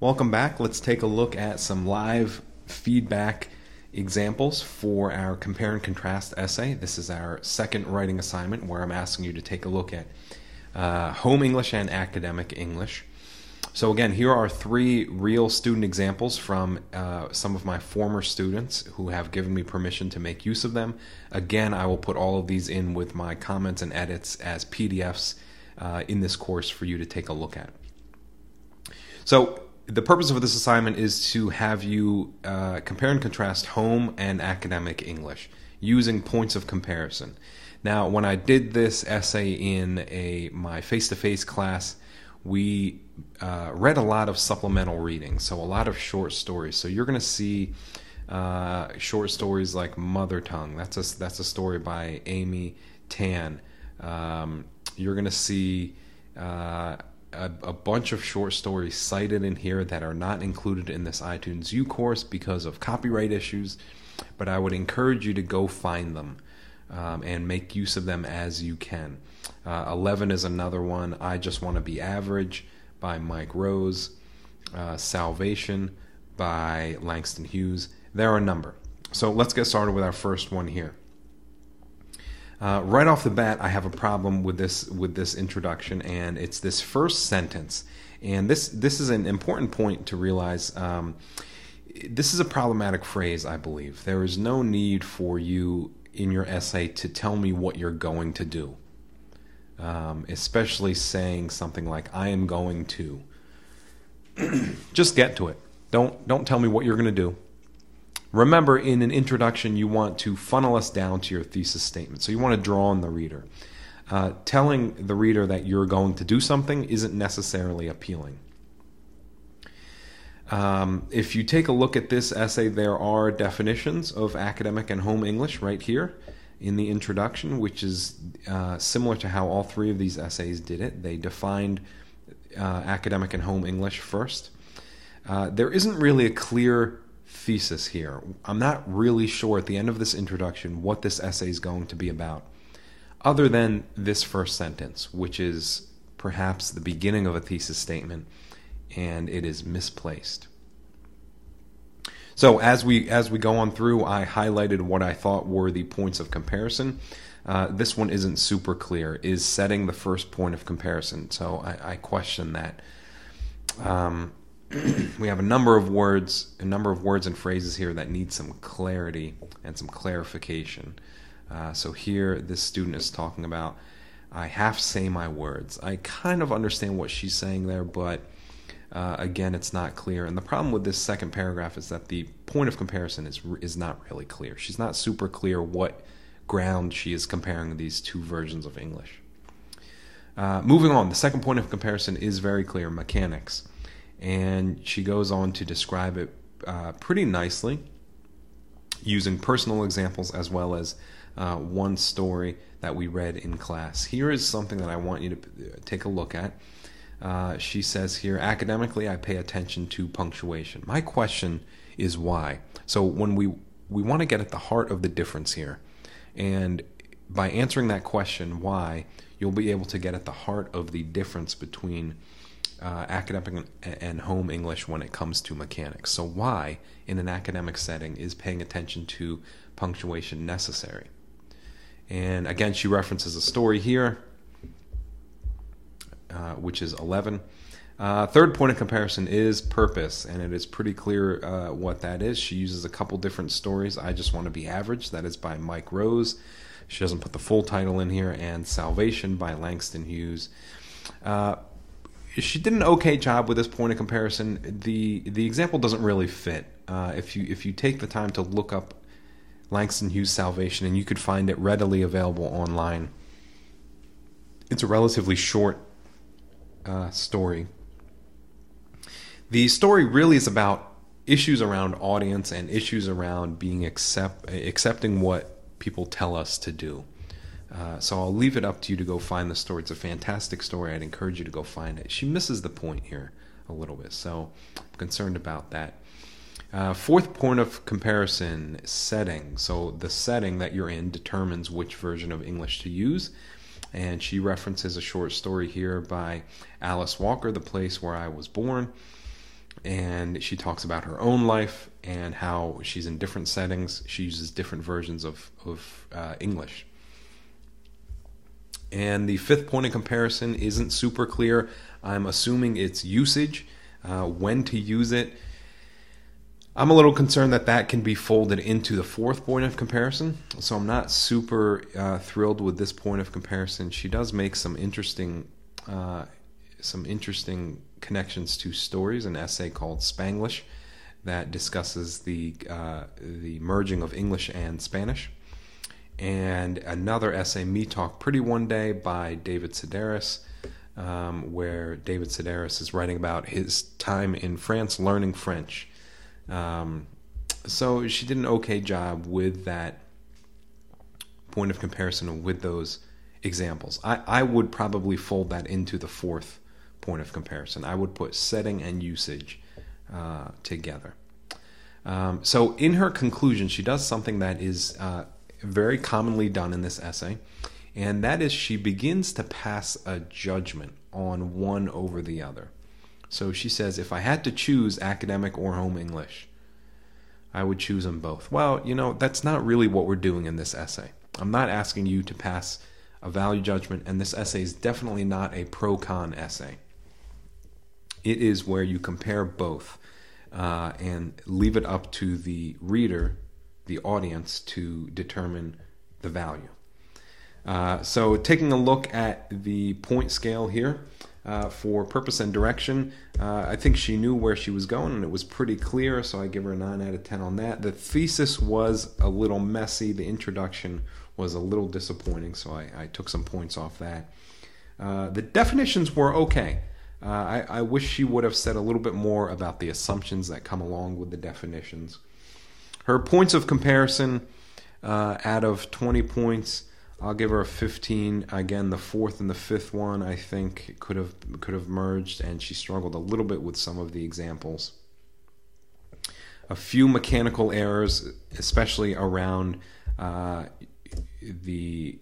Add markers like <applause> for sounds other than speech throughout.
Welcome back. Let's take a look at some live feedback examples for our compare and contrast essay. This is our second writing assignment where I'm asking you to take a look at uh, home English and academic English. So, again, here are three real student examples from uh, some of my former students who have given me permission to make use of them. Again, I will put all of these in with my comments and edits as PDFs uh, in this course for you to take a look at. So, the purpose of this assignment is to have you uh, compare and contrast home and academic English using points of comparison. Now, when I did this essay in a my face-to-face class, we uh, read a lot of supplemental reading, so a lot of short stories. So you're going to see uh, short stories like Mother Tongue. That's a that's a story by Amy Tan. Um, you're going to see uh, a, a, bunch of short stories cited in here that are not included in this iTunes U course because of copyright issues, but I would encourage you to go find them um, and make use of them as you can. Uh, 11 is another one. I Just Want to Be Average by Mike Rose. Uh, Salvation by Langston Hughes. There are a number. So let's get started with our first one here. Uh, right off the bat, I have a problem with this with this introduction, and it's this first sentence. And this this is an important point to realize. Um, this is a problematic phrase, I believe. There is no need for you in your essay to tell me what you're going to do, um, especially saying something like "I am going to." <clears throat> Just get to it. Don't don't tell me what you're going to do. Remember, in an introduction, you want to funnel us down to your thesis statement. So you want to draw on the reader. Uh, telling the reader that you're going to do something isn't necessarily appealing. Um, if you take a look at this essay, there are definitions of academic and home English right here in the introduction, which is uh, similar to how all three of these essays did it. They defined uh, academic and home English first. Uh, there isn't really a clear thesis here. I'm not really sure at the end of this introduction what this essay is going to be about, other than this first sentence, which is perhaps the beginning of a thesis statement, and it is misplaced. So as we as we go on through, I highlighted what I thought were the points of comparison. Uh, this one isn't super clear. Is setting the first point of comparison? So I, I question that. Um, we have a number of words, a number of words and phrases here that need some clarity and some clarification. Uh, so here, this student is talking about, I half say my words. I kind of understand what she's saying there, but uh, again, it's not clear. And the problem with this second paragraph is that the point of comparison is is not really clear. She's not super clear what ground she is comparing these two versions of English. Uh, moving on, the second point of comparison is very clear: mechanics and she goes on to describe it uh, pretty nicely using personal examples as well as uh, one story that we read in class. Here is something that I want you to uh, take a look at. Uh, she says here, academically, I pay attention to punctuation. My question is why. So when we we want to get at the heart of the difference here, and by answering that question, why, you'll be able to get at the heart of the difference between uh, academic and home English when it comes to mechanics. So, why in an academic setting is paying attention to punctuation necessary? And again, she references a story here, uh, which is 11. Uh, third point of comparison is purpose, and it is pretty clear uh, what that is. She uses a couple different stories. I Just Want to Be Average, that is by Mike Rose. She doesn't put the full title in here, and Salvation by Langston Hughes. She did an okay job with this point of comparison. the The example doesn't really fit. Uh, if you if you take the time to look up Langston Hughes' Salvation, and you could find it readily available online. It's a relatively short uh, story. The story really is about issues around audience and issues around being accept accepting what people tell us to do. Uh, so I'll leave it up to you to go find the story. It's a fantastic story. I'd encourage you to go find it. She misses the point here a little bit, so I'm concerned about that. Uh, fourth point of comparison setting. So the setting that you're in determines which version of English to use. And she references a short story here by Alice Walker, The Place Where I Was Born. and she talks about her own life and how she's in different settings. She uses different versions of of uh, English. And the fifth point of comparison isn't super clear. I'm assuming it's usage, uh, when to use it. I'm a little concerned that that can be folded into the fourth point of comparison. So I'm not super uh, thrilled with this point of comparison. She does make some interesting, uh, some interesting connections to stories. An essay called Spanglish that discusses the uh, the merging of English and Spanish and another essay, Me Talk Pretty One Day by David Sedaris, um, where David Sedaris is writing about his time in France learning French. Um, so she did an okay job with that point of comparison with those examples. I, I would probably fold that into the fourth point of comparison. I would put setting and usage uh, together. Um, so in her conclusion, she does something that is uh, very commonly done in this essay, and that is she begins to pass a judgment on one over the other. So she says, if I had to choose academic or home English, I would choose them both. Well, you know, that's not really what we're doing in this essay. I'm not asking you to pass a value judgment, and this essay is definitely not a pro con essay. It is where you compare both uh, and leave it up to the reader the audience to determine the value. Uh, so, taking a look at the point scale here uh, for purpose and direction, uh, I think she knew where she was going and it was pretty clear, so I give her a 9 out of 10 on that. The thesis was a little messy, the introduction was a little disappointing, so I, I took some points off that. Uh, the definitions were okay. Uh, I, I wish she would have said a little bit more about the assumptions that come along with the definitions. Her points of comparison uh, out of 20 points, I'll give her a 15. Again, the fourth and the fifth one I think could have could have merged, and she struggled a little bit with some of the examples. A few mechanical errors, especially around uh, the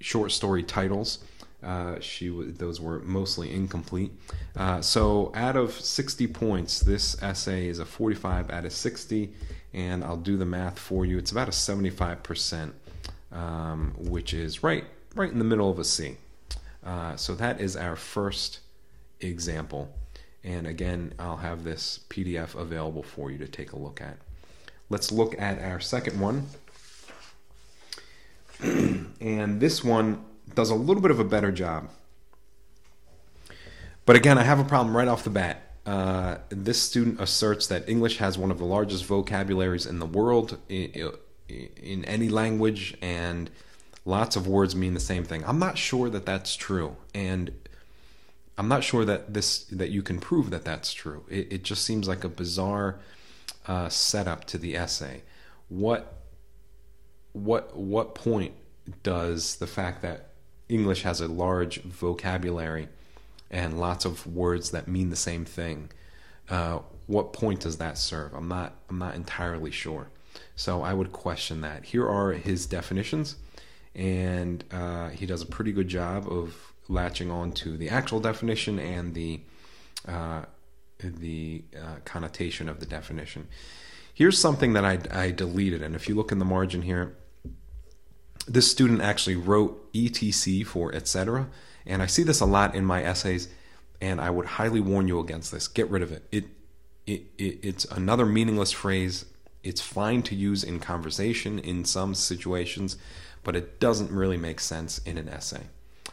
short story titles. Uh, she those were mostly incomplete. Uh, so out of 60 points, this essay is a 45 out of 60 and I'll do the math for you. It's about a 75%, um, which is right right in the middle of a C. Uh, so that is our first example. And again, I'll have this PDF available for you to take a look at. Let's look at our second one. <clears throat> and this one does a little bit of a better job. But again, I have a problem right off the bat. Uh, this student asserts that English has one of the largest vocabularies in the world in, in, any language, and lots of words mean the same thing. I'm not sure that that's true, and I'm not sure that this that you can prove that that's true. It, it just seems like a bizarre uh, setup to the essay. What what what point does the fact that English has a large vocabulary and lots of words that mean the same thing. Uh, what point does that serve? I'm not I'm not entirely sure. So I would question that. Here are his definitions, and uh, he does a pretty good job of latching on to the actual definition and the uh, the uh, connotation of the definition. Here's something that I, I deleted, and if you look in the margin here, this student actually wrote etc for etc and I see this a lot in my essays, and I would highly warn you against this. Get rid of it. It, it, it it's another meaningless phrase. It's fine to use in conversation in some situations, but it doesn't really make sense in an essay.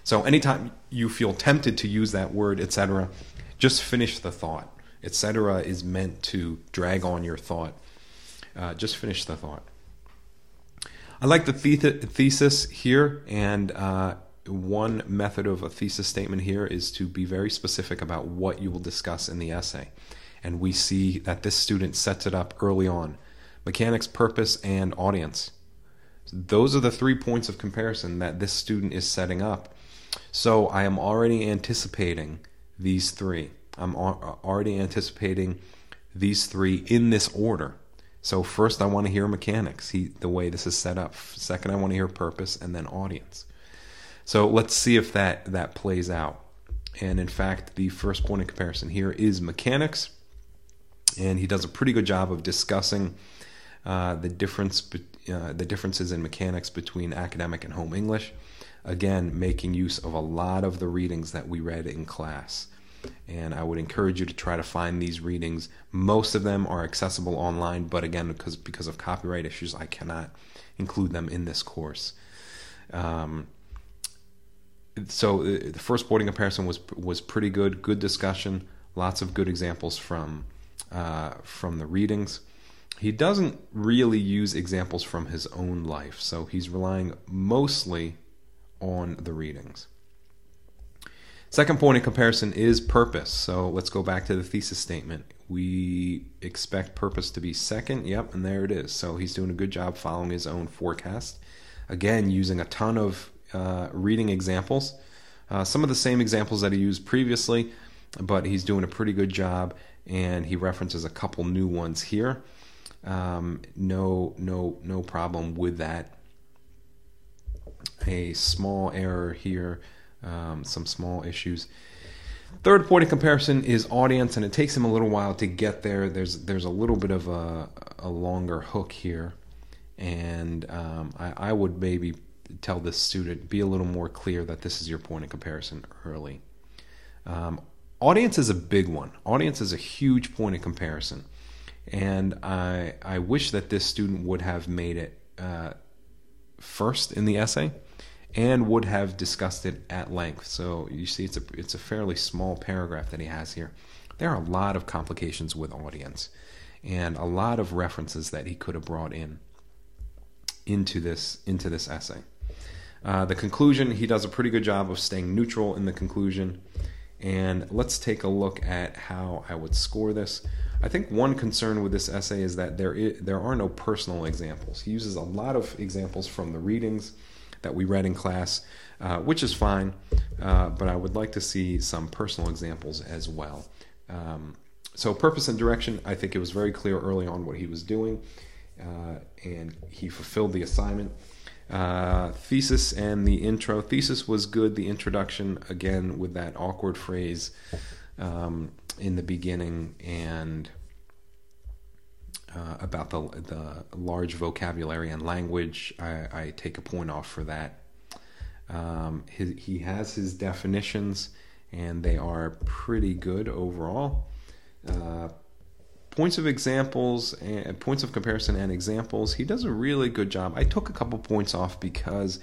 So anytime you feel tempted to use that word, etc., just finish the thought. Etc. is meant to drag on your thought. Uh, just finish the thought. I like the thesis here, and uh, one method of a thesis statement here is to be very specific about what you will discuss in the essay. And we see that this student sets it up early on mechanics, purpose, and audience. Those are the three points of comparison that this student is setting up. So I am already anticipating these three. I'm uh, already anticipating these three in this order. So first I want to hear mechanics, he, the way this is set up. Second I want to hear purpose and then audience. So let's see if that that plays out. And in fact, the first point of comparison here is mechanics. and he does a pretty good job of discussing uh, the difference, uh, the differences in mechanics between academic and home English. Again, making use of a lot of the readings that we read in class. And I would encourage you to try to find these readings. Most of them are accessible online, but again, because because of copyright issues, I cannot include them in this course. Um, so uh, the first boarding comparison was was pretty good. Good discussion. Lots of good examples from uh, from the readings. He doesn't really use examples from his own life, so he's relying mostly on the readings. Second point in comparison is purpose. So let's go back to the thesis statement. We expect purpose to be second. Yep, and there it is. So he's doing a good job following his own forecast. Again, using a ton of uh, reading examples. Uh, some of the same examples that he used previously, but he's doing a pretty good job, and he references a couple new ones here. Um, no, no, no problem with that. A small error here, um, some small issues. Third point of comparison is audience, and it takes him a little while to get there. There's there's a little bit of a, a longer hook here, and um, I, I would maybe tell this student be a little more clear that this is your point of comparison early. Um, audience is a big one. Audience is a huge point of comparison, and I I wish that this student would have made it uh, first in the essay, and would have discussed it at length. So you see, it's a it's a fairly small paragraph that he has here. There are a lot of complications with audience, and a lot of references that he could have brought in into this into this essay. Uh, the conclusion, he does a pretty good job of staying neutral in the conclusion. And let's take a look at how I would score this. I think one concern with this essay is that there is, there are no personal examples. He uses a lot of examples from the readings that we read in class, uh, which is fine, uh, but I would like to see some personal examples as well. Um, so, purpose and direction, I think it was very clear early on what he was doing, uh, and he fulfilled the assignment. Uh, thesis and the intro. Thesis was good. The introduction, again, with that awkward phrase um, in the beginning and uh, about the, the large vocabulary and language, I, I take a point off for that. Um, his, he has his definitions, and they are pretty good overall. Uh, points of examples and points of comparison and examples he does a really good job. I took a couple points off because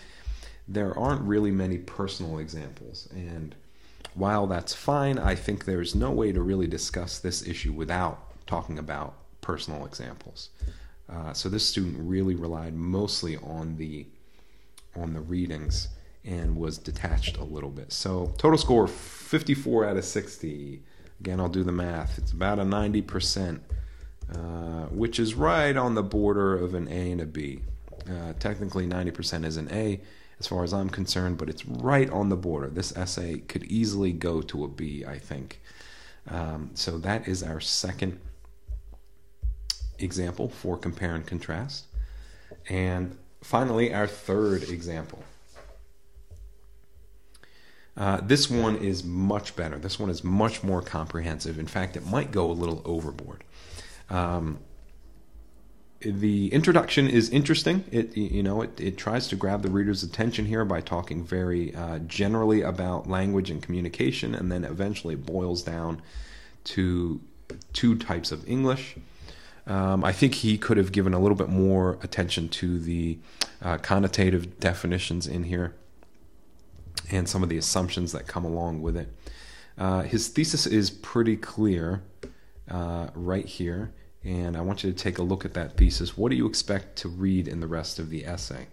there aren't really many personal examples. And while that's fine i think there's no way to really discuss this issue without talking about personal examples. Uh, so this student really relied mostly on the on the readings and was detached a little bit. So total score 54 out of 60 Again, I'll do the math. It's about a 90%, uh, which is right on the border of an A and a B. Uh, technically, 90% is an A as far as I'm concerned, but it's right on the border. This essay could easily go to a B, I think. Um, so that is our second example for compare and contrast. And finally, our third example. Uh, this one is much better. This one is much more comprehensive. In fact, it might go a little overboard. Um, the introduction is interesting. It you know it, it tries to grab the reader's attention here by talking very uh, generally about language and communication, and then eventually boils down to two types of English. Um, I think he could have given a little bit more attention to the uh, connotative definitions in here and some of the assumptions that come along with it. Uh, his thesis is pretty clear uh, right here, and I want you to take a look at that thesis. What do you expect to read in the rest of the essay?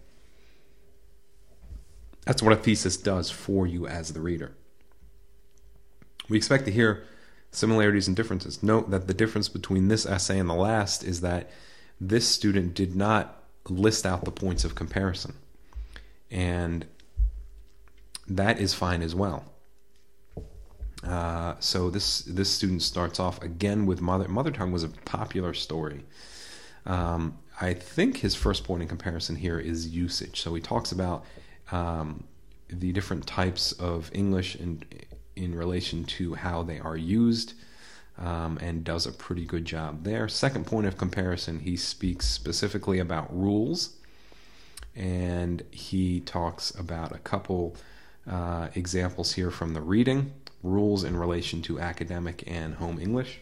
That's what a thesis does for you as the reader. We expect to hear similarities and differences. Note that the difference between this essay and the last is that this student did not list out the points of comparison. And that is fine as well. Uh, so this this student starts off again with mother mother tongue was a popular story. Um, I think his first point in comparison here is usage. So he talks about um, the different types of English in in relation to how they are used. um, and does a pretty good job there. Second point of comparison, he speaks specifically about rules, and he talks about a couple uh, examples here from the reading rules in relation to academic and home English.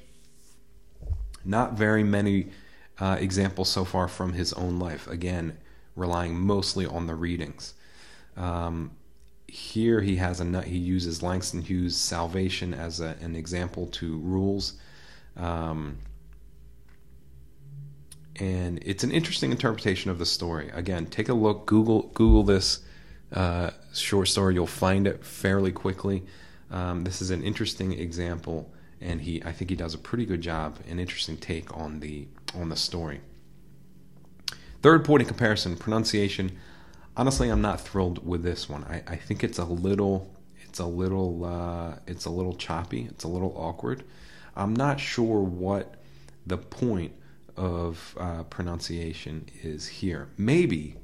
Not very many uh, examples so far from his own life. Again, relying mostly on the readings. Um, here he has a he uses Langston Hughes' salvation as a, an example to rules. Um, and it's an interesting interpretation of the story. Again, take a look, Google Google this uh, short story. You'll find it fairly quickly. Um, this is an interesting example, and he I think he does a pretty good job, an interesting take on the on the story. Third point in comparison, pronunciation. Honestly, I'm not thrilled with this one. I, I think it's a little it's a little uh, it's a little choppy. It's a little awkward. I'm not sure what the point of uh, pronunciation is here. Maybe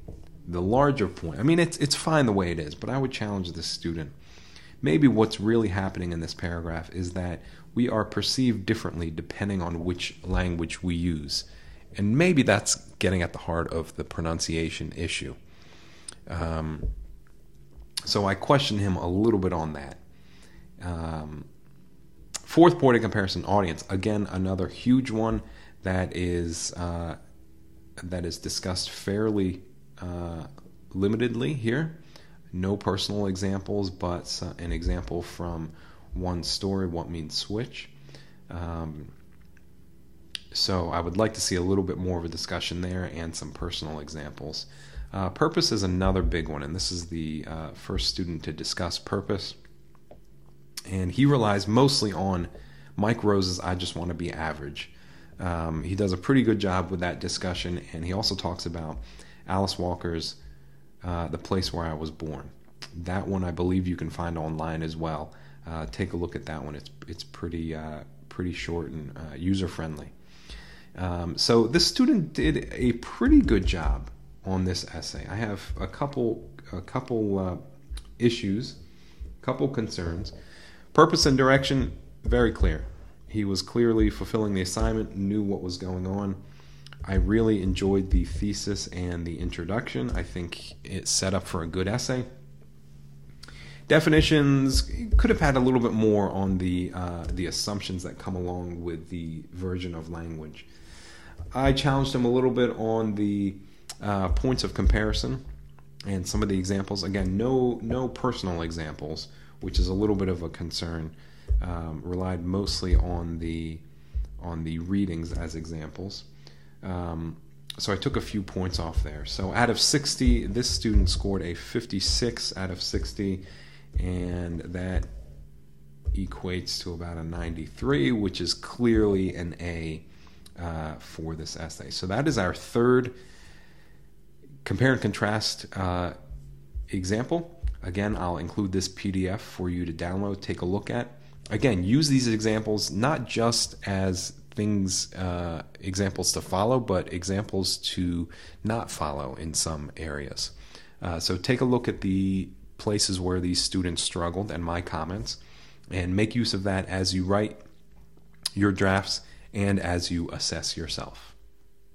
the larger point. I mean, it's it's fine the way it is, but I would challenge the student. Maybe what's really happening in this paragraph is that we are perceived differently depending on which language we use, and maybe that's getting at the heart of the pronunciation issue. Um, so I question him a little bit on that. Um, fourth point of comparison, audience. Again, another huge one that is uh, that is discussed fairly uh, limitedly here. No personal examples, but an example from one story, What Means Switch. Um, so I would like to see a little bit more of a discussion there and some personal examples. Uh, purpose is another big one, and this is the uh, first student to discuss purpose. And he relies mostly on Mike Rose's I Just Want to Be Average. Um, he does a pretty good job with that discussion, and he also talks about Alice Walker's uh, The Place Where I Was Born. That one I believe you can find online as well. Uh, take a look at that one. It's it's pretty uh, pretty short and uh, user friendly. Um, so this student did a pretty good job on this essay. I have a couple a couple uh, issues, couple concerns. Purpose and direction very clear. He was clearly fulfilling the assignment, knew what was going on. I really enjoyed the thesis and the introduction. I think it set up for a good essay. Definitions could have had a little bit more on the uh, the assumptions that come along with the version of language. I challenged him a little bit on the uh, points of comparison and some of the examples. Again, no no personal examples, which is a little bit of a concern um, relied mostly on the on the readings as examples. Um, so I took a few points off there. So out of 60, this student scored a 56 out of 60, and that equates to about a 93, which is clearly an A uh, for this essay. So that is our third compare and contrast uh, example. Again, I'll include this PDF for you to download, take a look at again, use these examples not just as things, uh, examples to follow, but examples to not follow in some areas. Uh, so take a look at the places where these students struggled and my comments, and make use of that as you write your drafts and as you assess yourself.